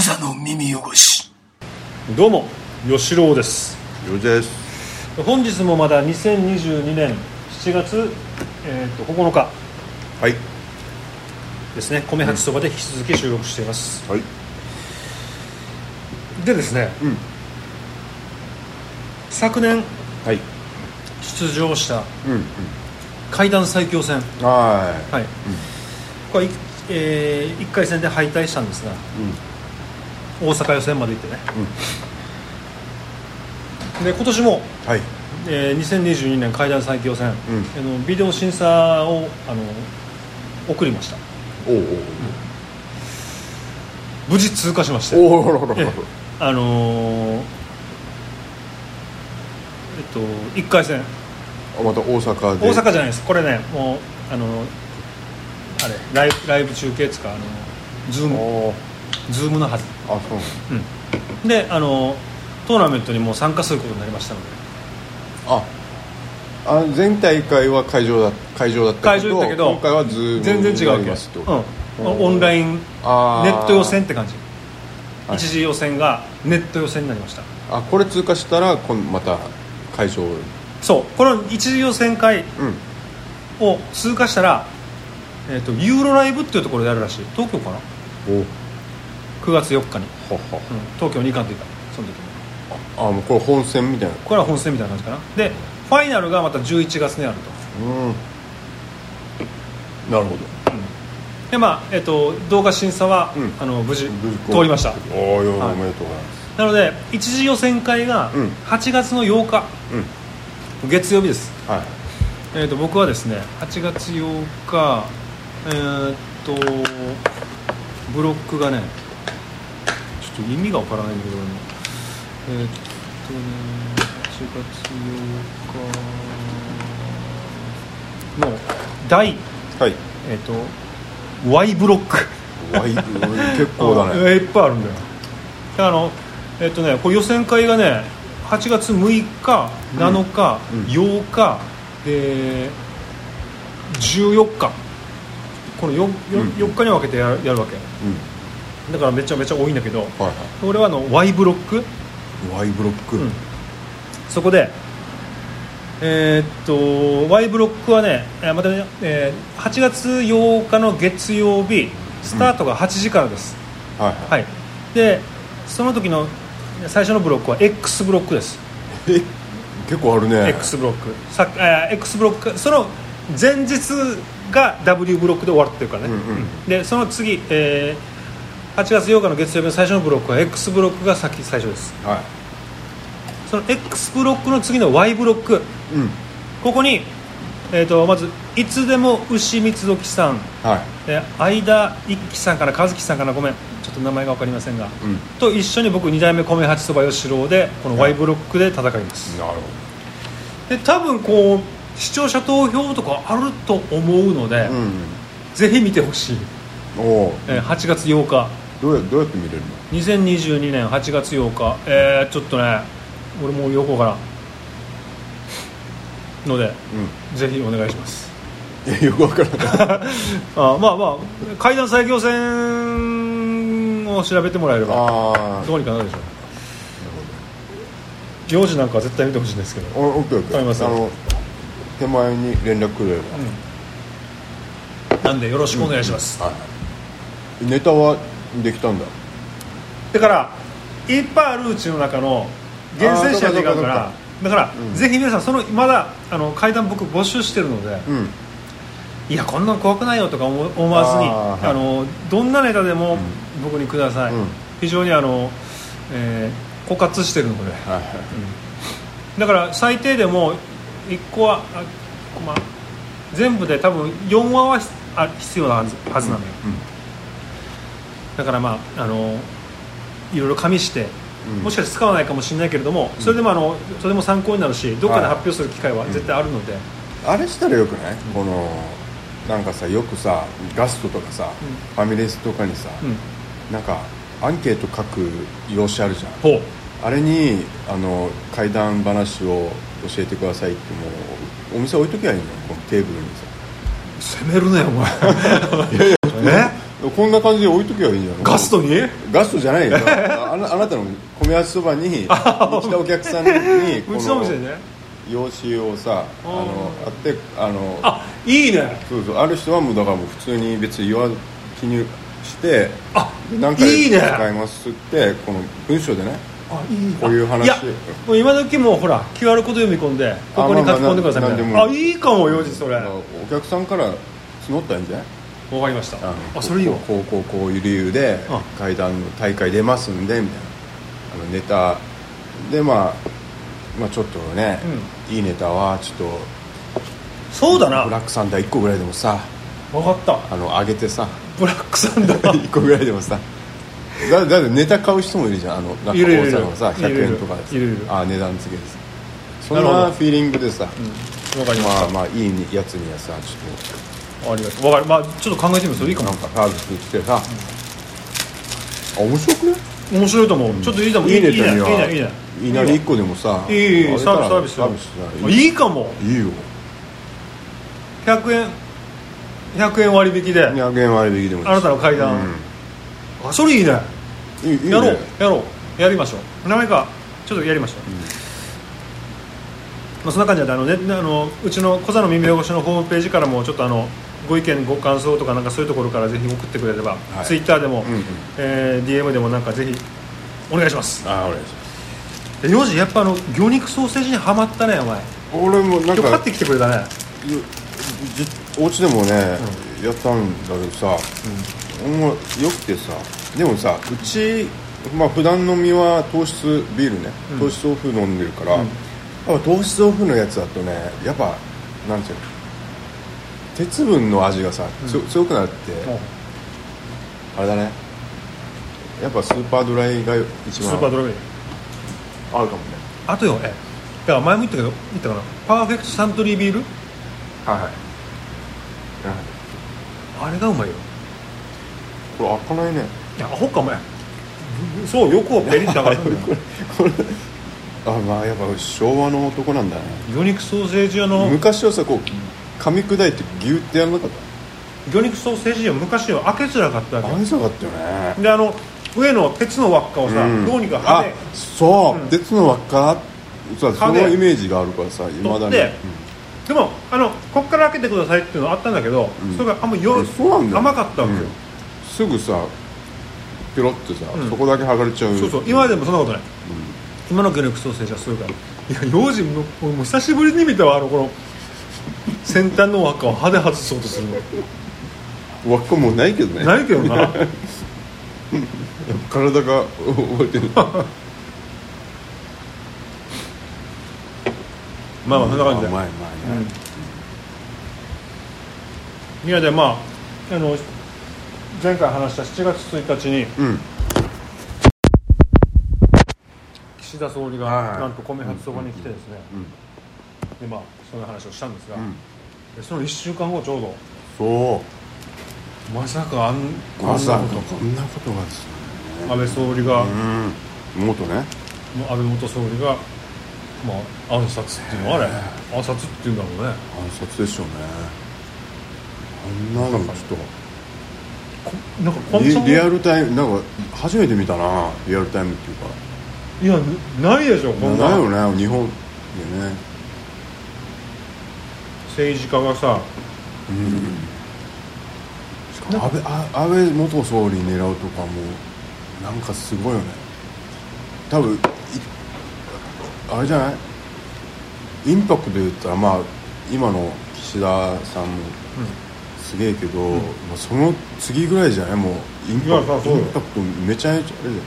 無座の耳汚し。どうも吉郎です。よろです。本日もまだ2022年7月、えー、と9日。はい。ですね。米八そばで引き続き収録しています、はい。でですね、うん。昨年はい。出場したうんうん。階段最強戦。ははい、これ、いえ1回戦で敗退したんですがいうん大阪予選まで行ってね、で今年も、はい。えー2022年階段最強戦、ん。あのビデオ審査をあの送りました。おうおう無事通過しまして。おうおあのーえっと1回戦。あまた大阪で。大阪じゃないです。これねもうあのあれライブライブ中継つかあのズーム。ズームのはず、あそううん、であのトーナメントにもう参加することになりましたので。ああ前大会は会場だ会場だった会場だったけど今回はズーム全然違うわけ。になりますうん、オンラインネット予選って感じ。はい。一次予選がネット予選になりました。あこれ通過したら今また会場。うんそう。この一次予選会を通過したら、えー、とユーロライブっていうところでやるらしい。東京かな？お9月4日に、ははう。ん、東京に行かんといたその時に。あもうこれ本戦みたいな。これは本戦みたいな感じかな。でファイナルがまた11月にあると。うん。なるほど。でまあ、えっと動画審査は、うん。あの無事通りました。おおよ、はい。おめでとうございます。なので一次予選会がうん。8月の8日、うん。月曜日です、はい。えー、と僕はですね8月8日えーっとブロックがねちょっと意味がわからないんだけどえーっとね8月8日の第、はい。えーっと Y ブロック。わい結構だね。あいっぱいあるんだよ。であのえっとねこれ予選会がね8月6日7日、うん8日で14日。この 4, うん4日に分けてやるやるわけ。うんだからめちゃめちゃ多いんだけどはいは俺はあの Y ブロック、い Y ブロック、うん。そこでえーっと Y ブロックはねえーまたね、えー8月8日の月曜日スタートが8時からです、はいはい。はい、でその時の最初のブロックは X ブロックです、え結構あるね。X ブロック。さえー X ブロックその前日が W ブロックで終わってるからね、うん。うん。でその次、えー8月8日の月曜日の最初のブロックは X ブロックが先最初です。はその X ブロックの次の Y ブロック。いうん。ここに、えー、とまずいつでも牛三時さん。はい。で相田一樹さんから和樹さんからごめん。ちょっと名前が分かりませんが、うん。と一緒に僕2代目米八そば吉郎でこの Y ブロックで戦います、なるほで多分こう視聴者投票とかあると思うので、どうん。ぜひ見てほしい、おおえー8月8日どうやどうやって見れるの？2022年8月8日。えー、ちょっとね俺もよくわからん。のでうぜひお願いします。んいやよくわからない あまあまあ階段最強戦を調べてもらえればああどうにかなるでしょう。行事なんかは絶対見てほしいんですけど、おオッケーオッケわかりますーあの手前に連絡くれれば、なんでよろしくお願いします、はい。ネタはできたんだ。だからいっぱいあるうちの中の厳選者やっていかんから。あーそうかそうかだから、うん。ぜひ皆さんそのまだあの階段僕募集してるので、うん。いやこんなの怖くないよとか思思わずにあ、はい。のどんなネタでも僕にください、うん。非常にあの、えー枯渇してるので。はいはい。だから最低でも1個はあ、まあ、全部で多分4話は必あ必要なはずはずなのよ、だからまああのいろいろ加味して、うん。もしかして使わないかもしれないけれども、それでもあのそれでも参考になるしどっかで発表する機会は絶対あるので、あれしたらよくない、このなんかさよくさガストとかさ、ファミレスとかにさ、うん。なんかアンケート書く用紙あるじゃん。あれにあの怪談話を教えてくださいってもうお店置いときゃいいのよこのテーブルにさ。攻めるねお前。え？こんな感じで置いとけばいいんじゃないガストに？ガストじゃないよ。あなあなたの米厚そばに来たお客さんにこうちのお店でね。用紙をさあのあってあのあいいね。そうそう。ある人はもうだからもう普通に別に言わ記入してあ何回いいね。使いますってこの文章でねあいい。こういう話。いやもう今時もうほら QR コード読み込んでここに書き込んでくださいみたいな。あいいかも用事それ。わお客さんから募ったんじゃない？かりました。ああそれいいよこうこうこういう理由であ。階段の大会出ますんでみたいな。あのネタ。でまあまあちょっとね、いいネタはちょっそうだな。とブラックサンダー1個ぐらいでもさ分かった。あの上げてさ。ブラックサンダー。1個ぐらいでもさ。だだってネタ買う人もいるじゃん。あのなんか大阪のさいるいる。100円とかであ値段付けですそんなフィーリングでさ、わかりまあまあいいやつにはさちょたありがとうわかる。まあちょっと考えてみるそれいいかも。なん。かサービス来てさ、あ面白くね？面白いと思う。ちょっといいだもんいいネいいね。いいね。いいね。いなり1個でもさいいいいサービスサービス。いいかも。いいよ。100円100円割引で。200円割引でもあなたの階段。あそれいいね。やろう。やろう。やりましょう。何か。ちょっとやりましょう、まあ、そんな感じであの、ね、あのうちの小座の耳汚しのホームページからもちょっとあのご意見ご感想とかなんかそういうところからぜひ送ってくれれば、はい。ツイッターでも、うんうん。えー DM でもなんかぜひお願いします。あお願いします。でヨジやっぱあの魚肉ソーセージにはまったねお前。俺もなんか今日買ってきてくれたね。じお家でもね、やったんだけどさ、もうよくてさでもさうちまあ普段飲みは糖質ビールね、糖質オフ飲んでるから、やっぱ糖質オフのやつだとねやっぱなんていうの鉄分の味がさ、つ強くなって、あれだね。やっぱスーパードライが一ス番ーパードライ。あるかもね。あとよえだから前も言ったけど言ったかな。パーフェクトサントリービール？はいはい。あれがうまいよ。これ開かないね。いやアホかお前。そう横をペリッと上がるんだよこれあまあやっぱ昭和の男なんだね。魚肉ソーセージ屋の。昔はさこう噛み砕いてギュってやらなかった？魚肉ソーセージ屋昔は開けづらかったわけあれそうかったよね。であの上の鉄の輪っかをさ、うん。どうにか歯あでそう、うん。鉄の輪っか？さそ歯でのイメージがあるからさいまだに、取って。でもあのこっから開けてくださいっていうのあったんだけど、うん。それがあんまよえそうなんだ。甘かったわけよ、うん。すぐさピロってさ、うん。そこだけ剥がれちゃう。そうそう今までもそんなことない、今の魚肉ソーセージはそういうから。いや用心ももう久しぶりに見たわあのこの先端の輪っかを歯で外そうとするの。輪っかもうないけどね。ないけどな。体が覚えてる。まあまあそんな感じで。うまいうまいね、いやでまああの前回話した7月1日にうん。岸田総理がはい。なんと米初そばに来てですね、うん。でまあその話をしたんですが、その1週間後ちょうど。そう。まさかあんまさかこんなここんなことがですねと安倍総理が、もうん。元ね。う安倍元総理がまあ暗殺っていうのはあれ、暗殺っていうんだろうね。暗殺でしょうね。あんなのちょっと。こなんかリリアルタイムなんか初めて見たな。リアルタイムっていうか。いやないでしょこんな。ないよね。日本でね政治家がさしかも安倍あ安倍元総理狙うとかもなんかすごいよね。多分いあれじゃない？インパクトで言ったらまあ今の岸田さんもすげえけど、まあ、その次ぐらいじゃない？もうインパクトインパクトめちゃめちゃあれだよ。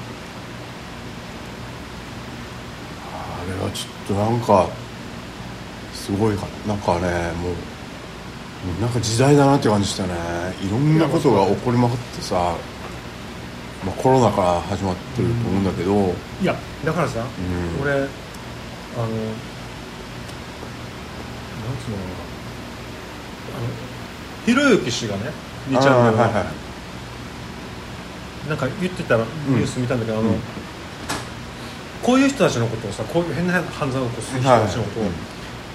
あれはちょっとなんかすごいかな。んかねもうなんか時代だなって感じしたね。いろんなことが起こりまくってさ、まあ、コロナから始まってると思うんだけど、いやだからさ、ん。俺あのなんつうのかな。あのひろゆき氏がね2チャンネルはいはい。なんか言ってたらニュース見たんだけど、あのうん。こういう人たちのことをさこういう変な犯罪を起こす人たちのことを、はい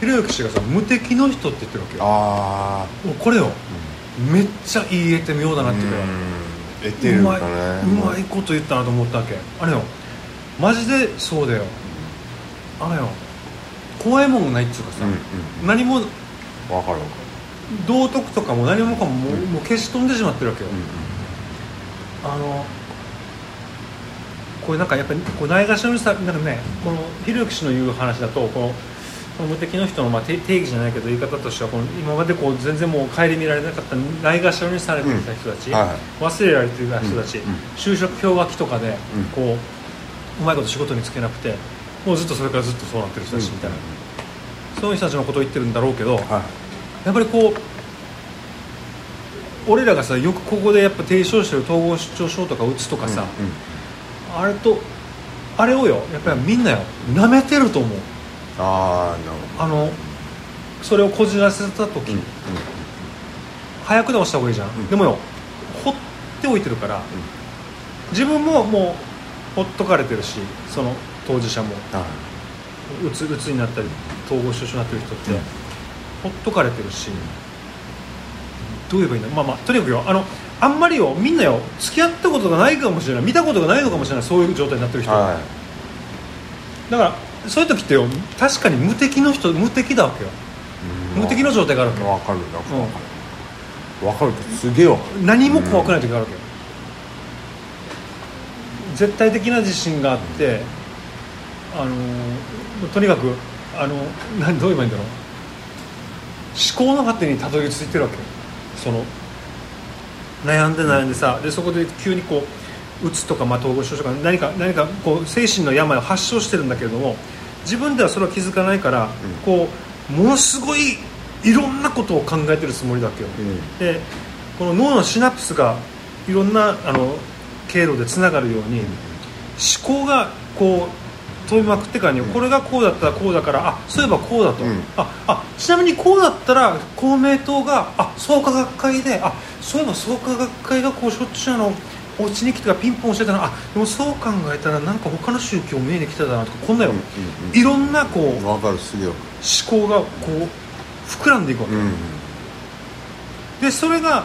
ひろゆき氏がさ無敵の人って言ってるわけよ。あもうこれよ、めっちゃ言い得て妙だなっていうかうん。得てるかね。うまいうまいこと言ったなと思ったわけ。あれよマジでそうだよ。あれよ怖いもんもないっつうかさ、うんうん。何もわかるわかる。道徳とかも何もかももう,、うん。もう消し飛んでしまってるわけよ、あのこれなんかやっぱりないがしろにさなんかねこのひろゆき氏の言う話だとこの無敵の人のまあ定定義じゃないけど言い方としてはこの今までこう全然もう顧みられなかったないがしろにされてきた人たち、うんはい。忘れられていた人たち、うんうん。就職氷河期とかでうん。こううまいこと仕事に就けなくてもうずっとそれからずっとそうなってる人たちみたいな、そういう人たちのことを言ってるんだろうけど、はい。やっぱりこう俺らがさよくここでやっぱ提唱してる統合失調症とかうつとかさ、うんうん。あれとあれをよやっぱりみんなよ舐めてると思うああなるほあのそれをこじらせた時、どうんうん。早くでもした方がいいじゃん、ん。でもよほっておいてるから、自分ももうほっとかれてるしその当事者も。はうつうつになったり統合失調症になってる人って、うん。ほっとかれてるしどう言えばいいんだ？まあまあとにかくよあのあんまりよみんなよ付き合ったことがないかもしれない見たことがないのかもしれないそういう状態になってる人、い。はだからそういう時ってよ確かに無敵の人無敵だわけよ。い無敵の状態があるわけよ。わかるなんかわかるわかるけどすげえわ何も怖くない時があるわけよ、絶対的な自信があってあのーとにかくあのなんどう言えばいいんだろう。思考の果てにたどり着いてるわけよ。その悩んで悩んでさでそこで急にこううつとか、まあ、統合失調症とか何か何かこう精神の病を発症してるんだけれども自分ではそれは気づかないから、こうものすごいいろんなことを考えてるつもりだわけよ、うん。でこの脳のシナプスがいろんなあの経路でつながるように思考がこう飛びまくってからに、これがこうだったらこうだからあそういえばこうだと、うん。ああちなみにこうだったら公明党があ創価学会であそういえば創価学会がこうしょっちゅうあのお家に来てピンポンしてたな。あでもそう考えたらなんか他の宗教見えに来てたなとかこんなよ、うんうんうん。いろんなこう思考がこう膨らんでいくわけ、うんでそれが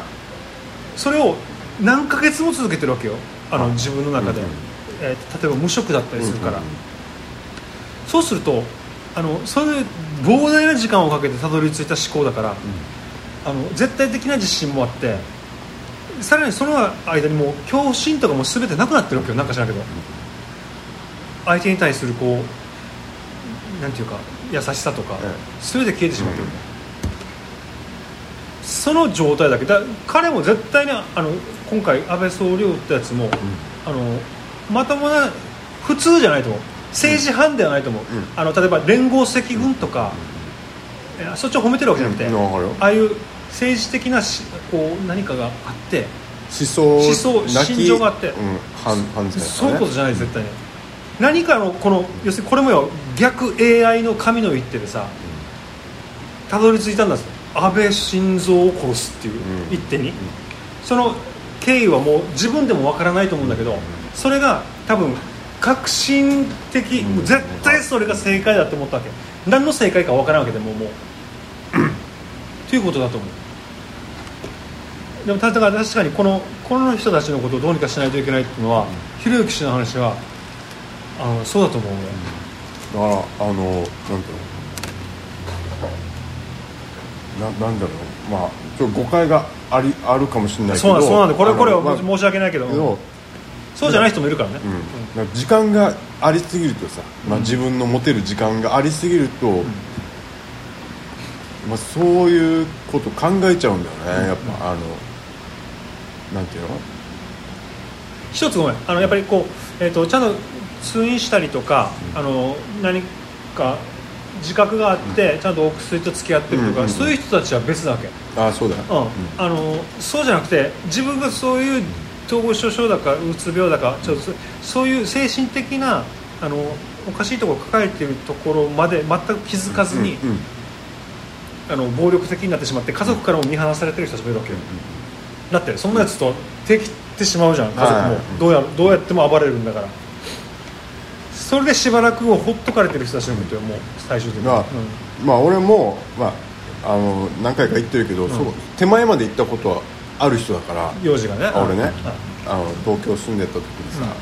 それを何ヶ月も続けてるわけよ。あのはい自分の中で、うんうん。えー例えば無職だったりするから、うんうんそうするとあのそういう膨大な時間をかけてたどり着いた思考だから、あの絶対的な自信もあってさらにその間にもう恐怖心とかも全てなくなってるわけよ。なんか知らんけど、相手に対するこうなんていうか優しさとか、え全て消えてしまってる、その状態だけ。だ彼も絶対にあの今回安倍総理を撃ったやつも、あのまともな普通じゃないと思う。政治犯ではないと思う、うん。あの例えば連合赤軍とか、そっちを褒めてるわけじゃなくて、ああいう政治的なしこう何かがあって思想思想心情があって。うん犯犯罪そういうことじゃない絶対に。何かのこの要するにこれもよ逆 AI の神の言ってるさたどり着いたんだ安倍晋三を殺すっていううん。一手に、その経緯はもう自分でもわからないと思うんだけど、それが多分革新的、うん。絶対それが正解だと思ったわけ。何の正解かわからんわけでもうもう。ということだと思うでもただから確かにこのこの人たちのことをどうにかしないといけないっていうのは、ひろゆき氏の話はあのそうだと思うね、だからあのなんていう。のななんだろう。まあちょっと誤解がありあるかもしれないけどそうなんそうなんでこれこれはまあ申し訳ないけど,、けどそうじゃない人もいるからね、うん、なんか時間がありすぎるとさ、まあ、自分の持てる時間がありすぎると、まあ、そういうこと考えちゃうんだよねやっぱ、あのなんていうの？一つごめん。あのやっぱりこう、えー、とちゃんと通院したりとか、あの何か自覚があって、ちゃんとお薬と付き合ってるとか、うんうんうん。そういう人たちは別なわけ、あそうだ。よ、うん。あのそうじゃなくて自分がそういう統合失調症だかうつ病だかちょっとそそういう精神的なあのおかしいところを抱えているところまで全く気づかずに、うんうんあの暴力的になってしまって家族からも見放されてる人たちもいるわけよ、だってそんなやつと手切ってしまうじゃん。家族も。はいどうやどうやっても暴れるんだから。それでしばらくをほっとかれてる人たちのことよもう最終的に、まあうん。まあ俺も、まあ、あの何回か言ってるけど、そう手前まで行ったことはある人だから幼児がね。あ俺ね。あの東京住んでた時にさ、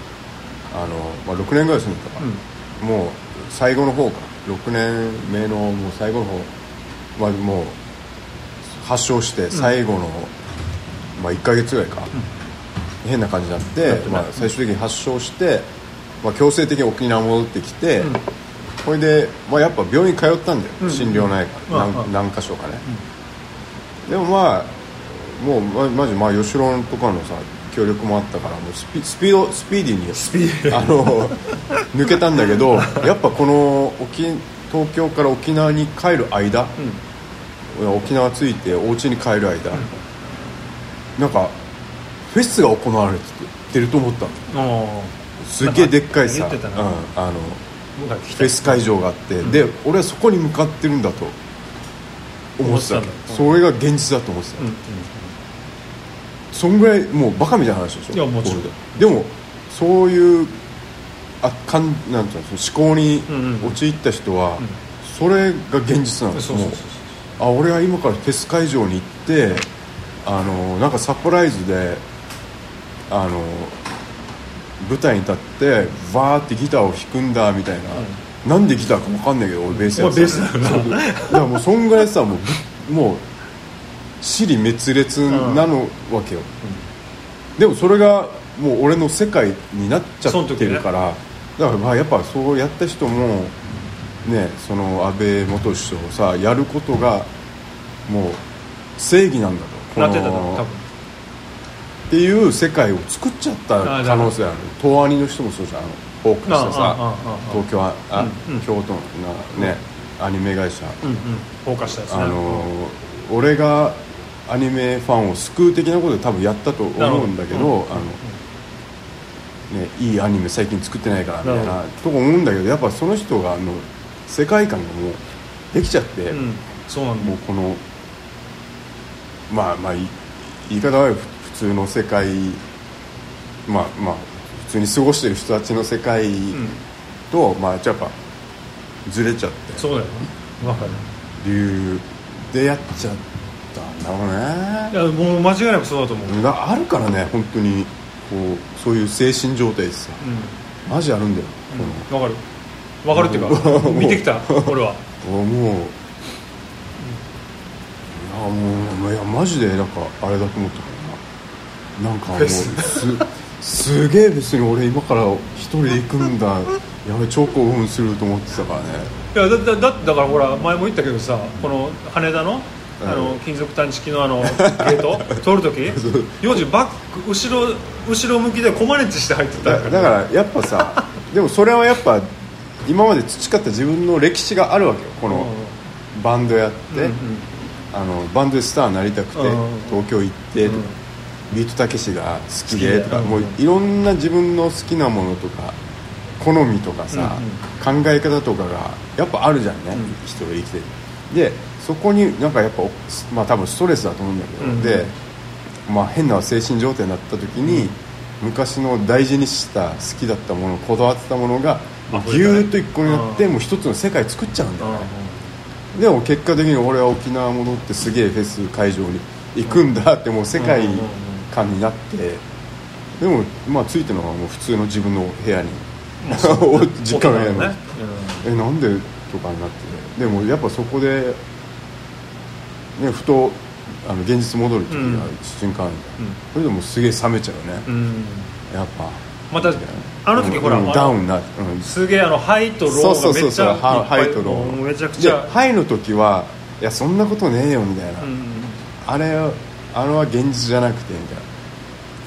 あのまあ、6年ぐらい住んでたから、もう最後の方か。6年目のもう最後の方、まあ、もう発症して最後の、まあ、1か月ぐらいか、変な感じになって、まあ、最終的に発症して、まあ、強制的に沖縄戻ってきて、これで、まあ、やっぱ病院通ったんだよ、うん。心療内科、うん。うん。何何箇所かね、でもまあもうまマジまあ吉郎とかのさ協力もあったからもうスピスピードスピーディーにスピーディー。あの抜けたんだけどやっぱこの沖東京から沖縄に帰る間、沖縄着いてお家に帰る間、なんかフェスが行われてると思ったの。あすっげえでっかいさ、うん、あのフェス会場があって、で俺はそこに向かってるんだと思ってたわけ思ってたん。だそれが現実だと思ってた、うんうん。そんぐらいもうバカみたいな話でしょ？いやもちろん。これででもそういうあかんなんていうの思考にうんうん陥った人は、それが現実なうそうそう。もうあ俺は今からフェス会場に行ってあのなんかサプライズであの舞台に立ってバーってギターを弾くんだみたいな、なんでギターか分かんないけど俺ベースやってただからもうそんぐらいさもうぶもう尻滅裂なのわけよ、でもそれがもう俺の世界になっちゃってるから、だからまあやっぱそうやった人もねその安倍元首相をさやることがもう正義なんだとなってたこのの多分。っていう世界を作っちゃったあ可能性ある。東亜人の人もそうじゃん。あのフォークしたあああさ東京はあ、うんうん。京都のねアニメ会社、うんうん。放火したやつね。あの俺がアニメファンを救う的なことで多分やったと思うんだけどなるほどあの、ね、いいアニメ最近作ってないからみたいななとこ思うんだけどやっぱその人があの世界観がもうできちゃって、うん。そうなんだ。もうこのまあまあい言い方は普通の世界まあまあ普通に過ごしてる人たちの世界と、まあやっぱずれちゃって。そうだよなわかる理由でやっちゃったんだろうね。いやもう間違いなくそうだと思う、なあるからね本当にこうそういう精神状態ですさ。うマジあるんだよ、ん、わかる。わかるっていうか見てきた俺は。もう、いやもういやマジでなんかあれだと思ったからな。なんかもうすすげえ別に俺今から一人で行くんだ。やべ超興奮すると思ってたからね。いやだだだだからほら前も言ったけどさこの羽田のあのうん金属探知機のあのゲート 通るとき幼児バック後ろ後ろ向きでコマネチして入ってただだからやっぱさ でもそれはやっぱ今まで培った自分の歴史があるわけよ。このバンドやって、うんうんあのバンドでスターになりたくてうん。東京行ってとか、ビートたけしが好きでとかもういろんな自分の好きなものとか好みとかさ、考え方とかがやっぱあるじゃんね、ん。人が生きてる。でそこになんかやっぱまあ多分ストレスだと思うんだけど、うん。で、まあ、変な精神状態になった時に、昔の大事にした好きだったものこだわってたものがぎゅーっと一個になって、もう一つの世界作っちゃうんだよね、でも結果的に俺は沖縄戻ってすげえフェス会場に行くんだってもう世界観になってでもまあついてるのはもう普通の自分の部屋に実 家の部屋に、ねえなんでとかになって。でもやっぱそこで、ね、ふとあの現実戻る時うん。が瞬間あるんだ。よ、それでもうすげえ冷めちゃうね、うん。うんやっぱ。またあの時ほらうんダウンな、うん、すげえあのハイとロそうそうそうそうーがめっちゃハハイとロー。めちゃくちでゃハイの時はいやそんなことねえよみたいな、うんあれあれは現実じゃなくてみたいな。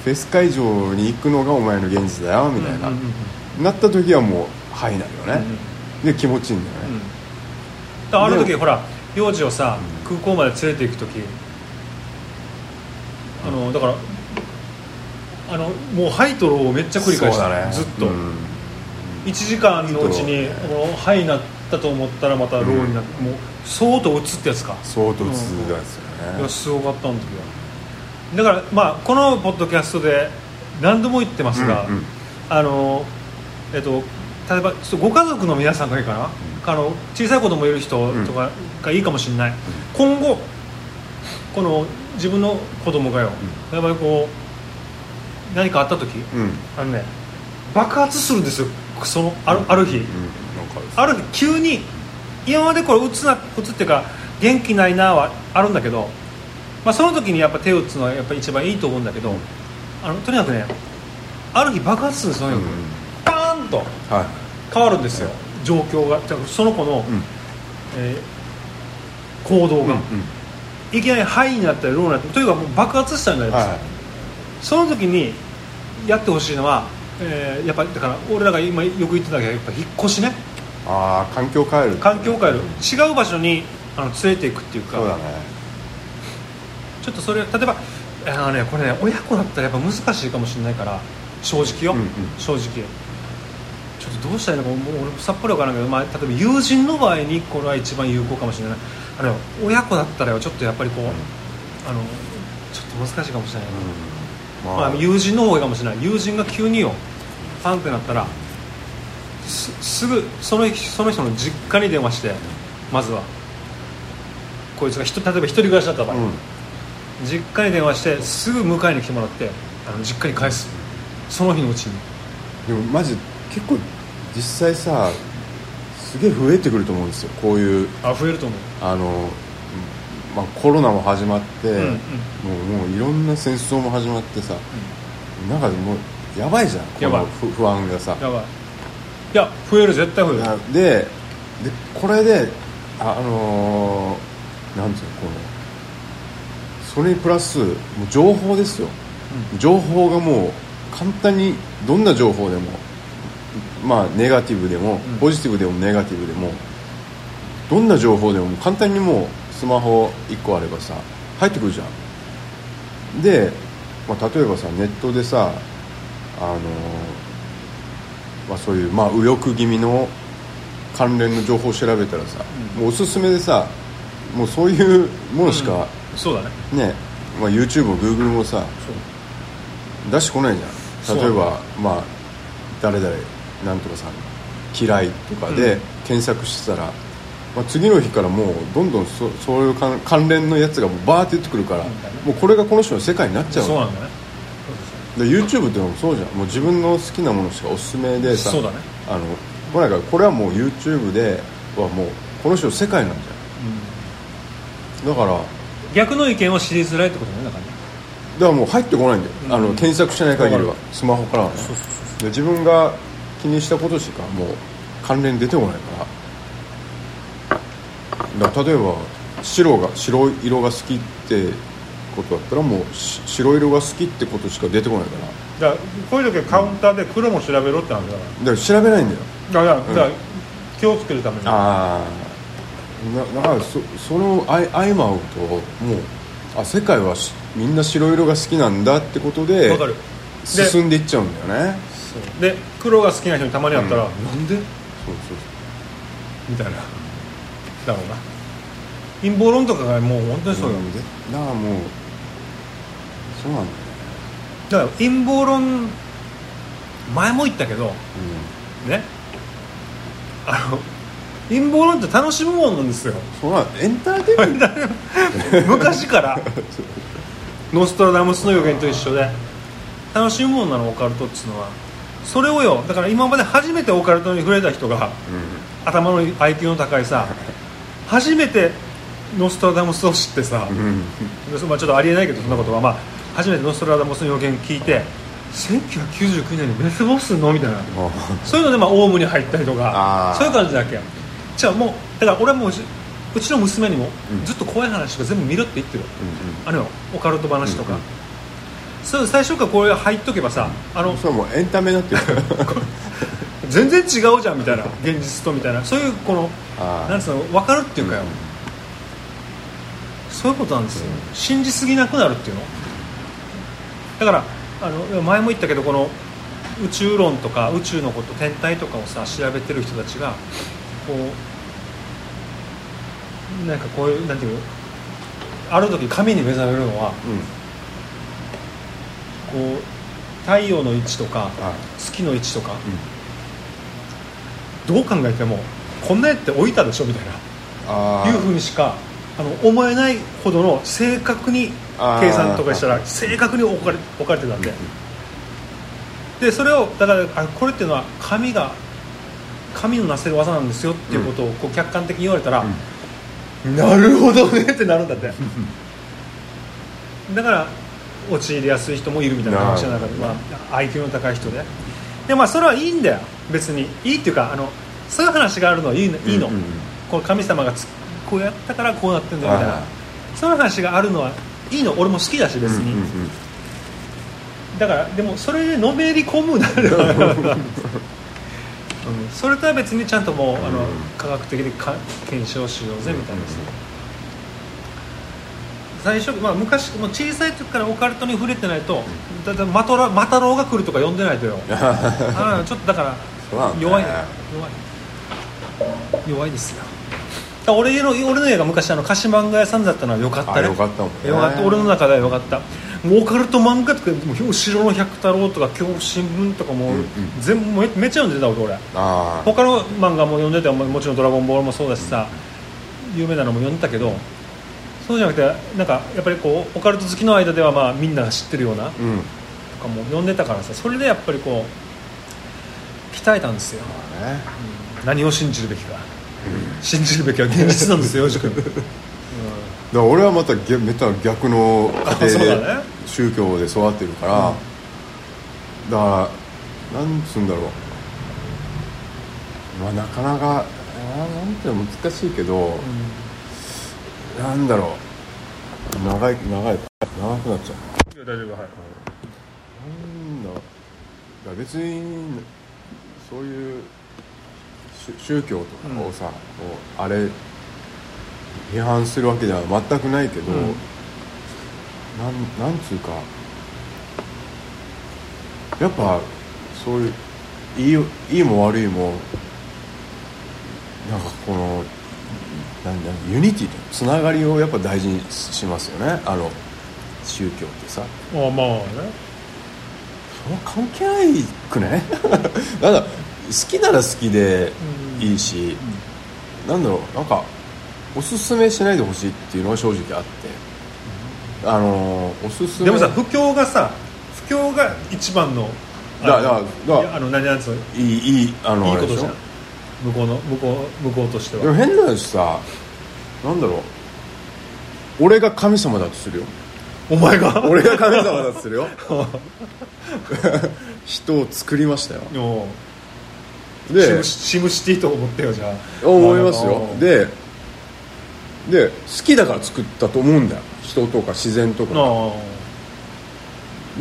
フェス会場に行くのがお前の現実だよみたいな、うんうんうんなった時はもうハイなるよね、で気持ちいいんだよね、だからある時ほら幼児をさ空港まで連れて行く時あのだからあのもうハイとローをめっちゃ繰り返してね。ずっと、うん。1時間のうちにハイともうハイになったと思ったらまたローになって、もう相当打つってやつか。相当続いたんですよね、いやすごかったあの時はだからまあこのポッドキャストで何度も言ってますが、うんうん。あのえっと例えばご家族の皆さんがいいかな、あの小さい子供いる人とかがいいかもしれない、今後この自分の子供がよ、やっぱりこう何かあった時？うん。あのね爆発するんですよ。そのあるある日、ある日急に今までこれ打つな打つっていうか元気ないなはあるんだけど、まあ、その時にやっぱ手を打つのはやっぱ一番いいと思うんだけど、あのとにかくねある日爆発するんですよ、うん。パーンとはい。変わるんですよ。状況が。じゃあその子の、うん。えー行動が、うんいきなりハイになったりローになったりとにかくもう爆発したんじゃないですか、はい。その時にやってほしいのは、えーやっぱりだから俺らが今よく言ってたけどやっぱ引っ越しね。ああ環境変える。環境を変える。違う場所にあの連れていくっていうかそうだね。ちょっとそれ例えばあの、ね、これね親子だったらやっぱ難しいかもしれないから正直よ、うんうん。正直。ちょっとどうしたらいいのかもう俺さっぱりわからんけど、まあ、例えば友人の場合にこれは一番有効かもしれない。あの親子だったらよちょっとやっぱりこう、あのちょっと難しいかもしれない。な、うんまあ、友人の方がいいかもしれない。友人が急によパンってなったらすすぐそのその人の実家に電話してまずは。こいつが例えば一人暮らしだった場合、うん。実家に電話してすぐ迎えに来てもらってあの実家に返す。その日のうちに。でもマジ結構実際さすげえ増えてくると思うんですよ。こういうあ増えると思う。あの、うんまあ、コロナも始まって、うんうん。もうもういろんな戦争も始まってさ、なん。かもうやばいじゃんこの不不安がさ。やばい。いや増える絶対増える。なででこれでああのーなんていうのこのそれにプラスもう情報ですよ、情報がもう簡単にどんな情報でもまあネガティブでも、うん。ポジティブでもネガティブでもどんな情報でも簡単にもうスマホ1個あればさ入ってくるじゃん。で、まあ、例えばさネットでさあのーまあ、そういう、まあ、右翼気味の関連の情報を調べたらさ、うん。もうおすすめでさもうそういうものしか、そうだね。ね、まあ、YouTube も Google もさ出してこないじゃん。例えばまあ誰々なんとかさん嫌いとかでうん。検索してたら、まあ、次の日からもうどんどんそそういう関関連のやつがもうバーって言ってくるから、うん。もうこれがこの人の世界になっちゃうそうなんだね。で YouTube ってのもそうじゃん。もう自分の好きなものしかおすすめでさそうだね。あのもうなんかこれはもう YouTube ではもうこの人の世界なんじゃん。だからだか逆の意見を知りづらいってことねだからねらもう入ってこないんだよ、あのうん検索しない限りは。スマホからはね。自分が気にしたことしかもう関連出てこないからだから例えば白が白色が好きってことだったらもうし白色が好きってことしか出てこないから。だこういう時はカウンターで黒も調べろって話だかだから調べないんだよ。らだから,、だから気をつけるために。ああだからそその相相まうともうあ世界はしみんな白色が好きなんだってことで進んでいっちゃうんだよね。で黒が好きな人にたまに会ったら、うん。なんで？そうそう。みたいなだろうな。陰謀論とかがもう本当にそうよ、なんで。だからもうそうなんだよね。だから陰謀論前も言ったけどね。あの陰謀論って楽しむもんなんですよ。そうなんエンターテインメント。昔から。ノストラダムスの予言と一緒で。楽しむもんなのオカルトっつうのは。それをよだから今まで初めてオカルトに触れた人が頭の IQ の高いさ 初めてノストラダムスを知ってさ、うん。まあ、ちょっとありえないけどそんなことは、まあ、初めてノストラダムスの予言聞いて1999年に滅亡すんのみたいな。そういうので、まあ、オウムに入ったりとかそういう感じだっけじゃあもうだから俺はもううちの娘にもうん。ずっと怖い話とか全部見ろって言ってる、うんあのよオカルト話とか、うんうん。そう最初からこれ入っとけばさあのそれはもうエンタメになってる 全然違うじゃんみたいな。現実とみたいな。そういうこのなんつうの分かるっていうかよ、そういうことなんですよ、信じすぎなくなるっていうの。だからあの前も言ったけどこの宇宙論とか宇宙のこと天体とかをさ調べてる人たちがこうなんかこういうなんていうの？ある時神に目覚めるのはうん。こう太陽の位置とかはい。月の位置とか、どう考えてもこんなやって置いたでしょみたいな。あいうふうにしかあの思えないほどの正確に計算とかしたら正確に置かれ置かれてたんで。でそれをだからあこれっていうのは神が神のなせる技なんですよっていうことをこう客観的に言われたら、なるほどねってなるんだって。だから陥りやすい人もいるみたいな話の中で、まあ、IQ の高い人ででまあそれはいいんだよ。別に。いいっていうかあのそういう話があるのはいいの,、いいの。こう神様がつこうやったからこうなってんだよみたいな、はいそういう話があるのはいいの。俺も好きだし別に、だからでもそれでのめり込むなら、うん、それとは別にちゃんともう、あのうん。科学的にか検証しようぜみたいな最初、まあ、昔もう小さい時からオカルトに触れてないと、だだマトラマタロウが来るとか呼んでないとよ。あーちょっとだから弱いね。弱い弱いですよ俺の俺の家が昔あの菓子漫画屋さんだったのはよかったね。あよかったもんね。よかった。俺の中ではよかった。もうオカルト漫画とかもう後ろの百太郎とか恐怖新聞とかもううんうん。全部めめっちゃ読んでた俺。ああ。他の漫画も読んでてももちろん「ドラゴンボール」もそうだしさ有名なのも読んでたけどそうじゃなくてなんかやっぱりこうオカルト好きの間ではまあみんなが知ってるようなとうん。かも読んでたからさそれでやっぱりこう鍛えたんですよ。ね何を信じるべきか。信じるべきは現実なんですよよ君、だから俺はまた逆めった逆の家庭で宗教で育ってるから、だからなんつうんだろう。まあなかなかなんて難しいけど、なんだろう。長い長い長くなっちゃう。いや大丈夫はい。なんだ別にそういう宗宗教とかをさ、こうあれ批判するわけでは全くないけど、うん。なんなんつうかやっぱそういういいいいも悪いもなんかこのなんだユニティとつながりをやっぱ大事にしますよね。あの宗教ってさ。あまあね。それは関係ないくね。なんだ好きなら好きでいいし、なんだろうなんかおすすめしないでほしいっていうのが正直あって。あのおすすめでもさ不況がさ不況が一番のだだだ。あの何なんつうのいいいいあのあれでしょいいことじゃん。向こうの向こう向こうとしては。でも変な話さなんだろう。俺が神様だとするよ。お前が？俺が神様だとするよ。人を作りましたよでムシムシティと思ってよじゃあ。思いますよ。あでで好きだから作ったと思うんだよ。人とか自然とか。あ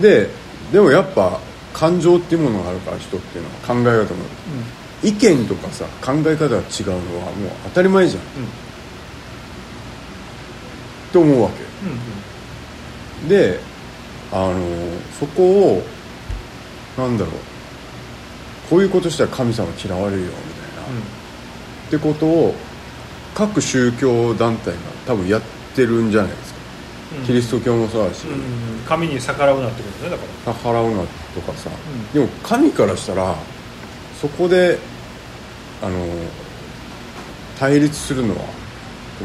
ででもやっぱ感情っていうものがあるから人っていうのは考え方も、意見とかさ考え方が違うのはもう当たり前じゃん、って思うわけうんうん。であのそこをなんだろうこういうことしたら神様嫌われるよみたいな、ってことを各宗教団体が多分やってるんじゃないですか、うん。キリスト教もそうだし、うん。うん神に逆らうなってことねだから。逆らうなとかさ、ん。でも神からしたらそこであの対立するのは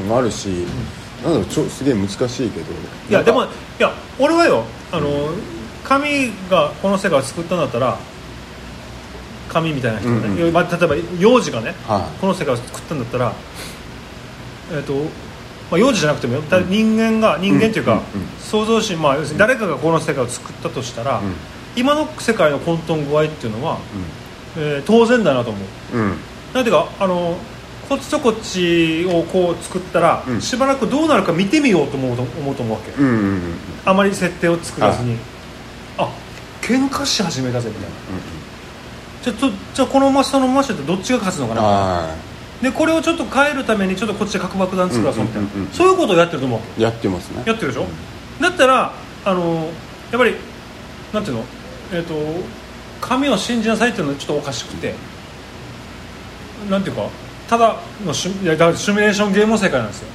もあるし、なんだろうちょすげえ難しいけど。いやでもいや俺はよあの、神がこの世界を作ったんだったら神みたいな人がね、うんうん。まあ例えば幼児がね、はい。この世界を作ったんだったらえっ、とまあ、幼児じゃなくてもよ。た人間が人間っていうか、うんうん創造主、まあ、要するに誰かがこの世界を作ったとしたら、うん。今の世界の混沌具合っていうのは、えー当然だなと思う。うん。うんなんていうかあのこっちとこっちをこう作ったら、うん。しばらくどうなるか見てみようと思うと思うと思うわけ、うんうんうんうん。あまり設定を作らずに、あ喧嘩し始めたぜみたいなじゃじゃあこのままそのまましててどっちが勝つのかな？あでこれをちょっと変えるためにちょっとこっちで核爆弾作らそうみたいな、う。んうんうんうん。そういうことをやってると思うやってますね。けやってるでしょ、だったらあのやっぱりなんていうの？えっ、と神を信じなさいっていうのはちょっとおかしくて。なんていうかただのシミュレーションゲームの世界なんですよ。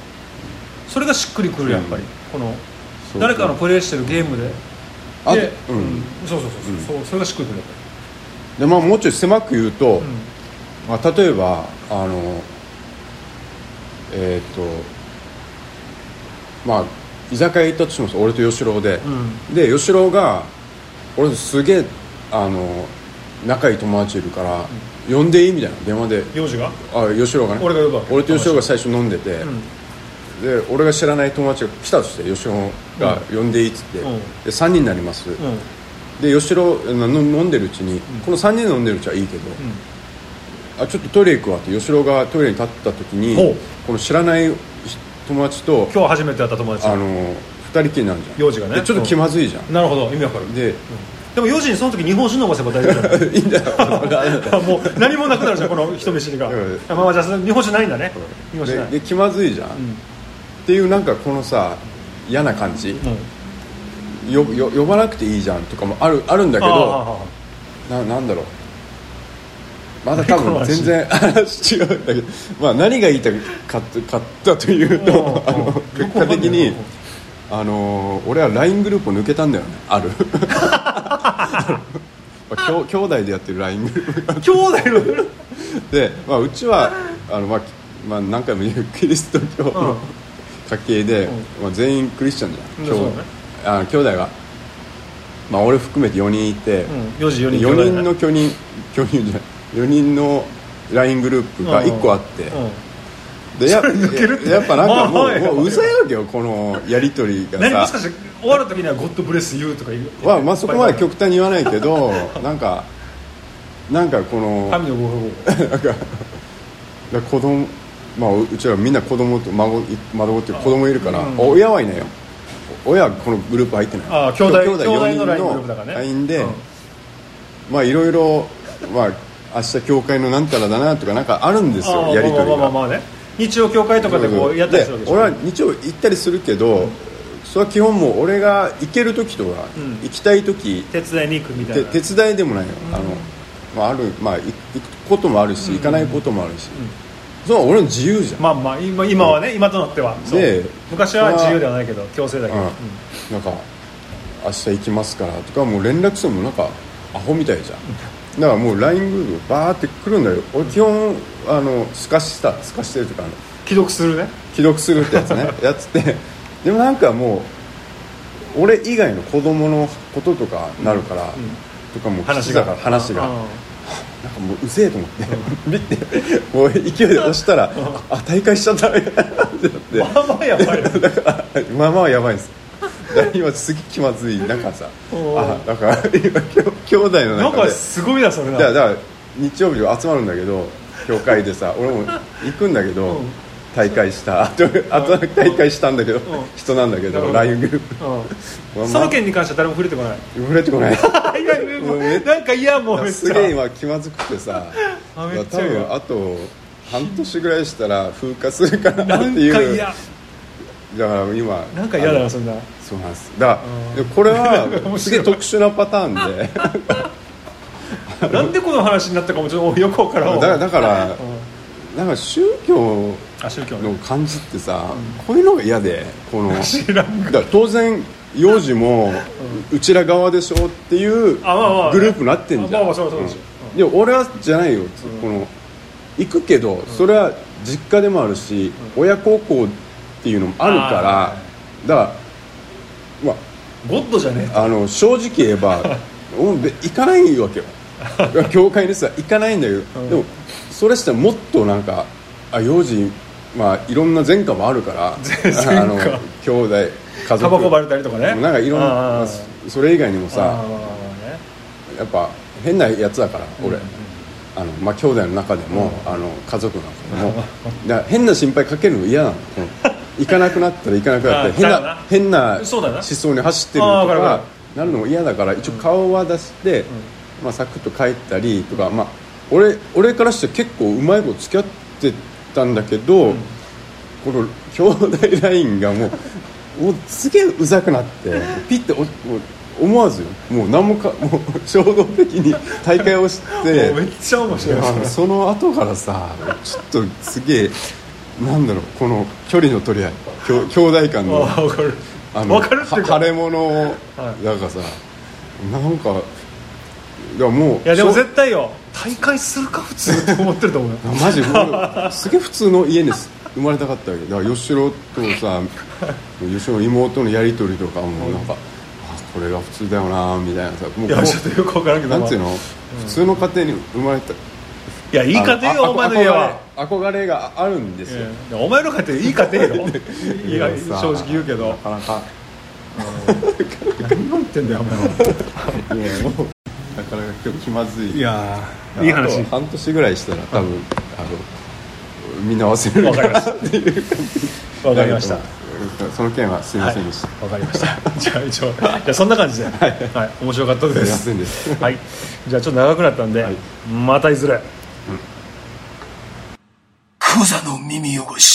それがしっくりくるやっぱり、うん。この誰かのプレイしてるゲームで。あで、うん。そうそうそう、そう。それがしっくりくるやっぱでまあもうちょい狭く言うと、まあ、例えばあのえっ、とまあ居酒屋行ったとします。俺と吉郎で、うん。で吉郎が俺すげえあの仲いい友達いるから、呼んでいいみたいな。電話で。幼児が？あ吉郎がね。俺が俺と吉郎が最初飲んでて、ん。で俺が知らない友達が来たとして吉郎が呼んでいいっつって、うん。で3人になります、うんで吉郎飲んでるうちに、この3人で飲んでるうちはいいけど、あちょっとトイレ行くわって吉郎がトイレに立った時にこの知らない友達と今日初めて会った友達あの2人きりなんじゃん。幼児がね。でちょっと気まずいじゃん、なるほど。意味わかる。ででも幼児にその時日本酒飲ませば大丈夫だよ いいんだよ。もう何もなくなるじゃんこの人見知りが、うん。まあまあじゃあ日本酒ないんだね、日本酒ない。でで気まずいじゃん、っていうなんかこのさ嫌な感じ、うんよよ呼ばなくていいじゃんとかもあるあるんだけどななんだろう。まだ多分全然 話違うんだけど、まあ、何が言いたかったかったというとあの結果的にあの俺は LINE グループを抜けたんだよね。ある。まあ兄兄弟でやってる LINE グループが。兄弟の。で、まあ、うちはあの、まあまあ、何回も言うキリスト教のうん。家系で、まあ、全員クリスチャンじゃん、兄うんそうだねあ兄弟が、まあ、俺含めて4人いて、うん幼児4人4人の巨人巨人じゃない4人の LINE グループが1個あって、でやそれ抜けるってやっぱなんかもう,、まあもううざいわけよこのやり取りがさ。何もしかして終わる時には「ゴッドブレスユー」とか言う。まあ、まあそこまで極端に言わないけどなんかなんかこの。神のご保護 なんか子供まあううちらみんな子供と孫い孫っていう子供いるから、うん。親はいないよ親はこのグループ入ってない。ああ兄弟兄弟の四人ね。LINE で、うん。まあいろいろまあ明日教会のなんたらだなとかなんかあるんですよやり取りが。日曜教会とかでこうやったりするわけでしょ。俺は日曜行ったりするけど、それは基本もう俺が行ける時とか、うん。行きたい時手伝いに行くみたいてな手伝いでもないよ、あのまあ、あるまあい行くこともあるし、行かないこともあるし、それは俺の自由じゃん、まあまあ今今はね今となっては。そう。で昔は自由ではないけど強制だけど、うんなんか明日行きますからとかもう連絡してもなんかアホみたいじゃん。だからもう LINE グループバーって来るんだよ。俺基本あの透かした透かしてるとかあの既読するね。既読するってやつね。やつって。でもなんかもう俺以外の子供のこととかなるから、とかもう話が聞い。てたから話が。うんなんかもううぜえと思って 見てもう勢いで押したらあ大会しちゃったみたいなってなって。まあまあやばいよ。だからまあまあやばいです。今すげえ気まずいなんかさ。おあだから今きょ兄弟のなん中でかすごいなそれな。だから日曜日に集まるんだけど教会でさ俺も行くんだけど、うん大会した。あと大会したんだけど、人なんだけど LINE グループ。うん。その件に関しては誰も触れてこない。触れてこない。いやいやもうなんか嫌もうすげえ今気まずくてさ。多分あと半年ぐらいしたら風化するかなっていう。だから今。なんか嫌だなそんな。そうなんです。だかうん。らでこれ 面はすげえ特殊なパターンで。なんでこの話になったかもちょっとよくわからんわ。だからだからうん。なんか宗教の。感じってさ、こういうのが嫌でこの。当然幼児もうちら側でしょっていうグループになってんじゃん、で俺はじゃないよ、この行くけどそれは実家でもあるし、親孝行っていうのもあるからあだからまあゴッドじゃねあの正直言えば 行かないわけよ。教会にさ行かないんだけど、うん。でもそれしたらもっとなんかあ幼児まあいろんな前科もあるからあの兄弟家族。タバコばれたりとかね。なんかいろんなそれ以外にもあさあね。やっぱ変なやつだから俺、あのまあ兄弟の中でも、あの家族の中でも。だ変な心配かけるの嫌なの。行かなくなったら行かなくなったら 変な変な思想に走ってるとかなるのも嫌だから一応顔は出して、まあ、サクッと帰ったりとか、まあ、俺俺からして結構うまいこと付き合ってたんだけど、この兄弟ラインがもうもうすげえうざくなってピッて思わずよ。もう何もかもう衝動的に大会をしてめっちゃ面白い。その後からさちょっとすげえなんだろうこの距離の取り合い兄弟間のわかる。あの腫れ物はい。なんかさなんかいやもういやでも絶対よ大会するか普通って思ってると思うよ。マジ？俺すげえ普通の家に生まれたかったわけ。だから吉郎とさ吉郎の妹のやり取りとかもなんか、あこれが普通だよなみたいなさもういやちょっとよく分からんけどなんていうの、普通の家庭に生まれたいやいい家庭よお前の家は。憧れがあるんですよ、いやお前の家庭いい家庭よ。正直言うけど。なかなか。何言ってんだよお前は。いやもうなかなか今日気まずい。いやーいい話。半年ぐらいしたら多分、あのみんな忘れるわかりました。っていう感じわかりました。その件はすいませんでした、わかりました。じゃあ一応じゃあそんな感じで。はい、面白かったです。すいませんでした。はい。じゃあちょっと長くなったんで、はい。またいずれ。クザの耳汚し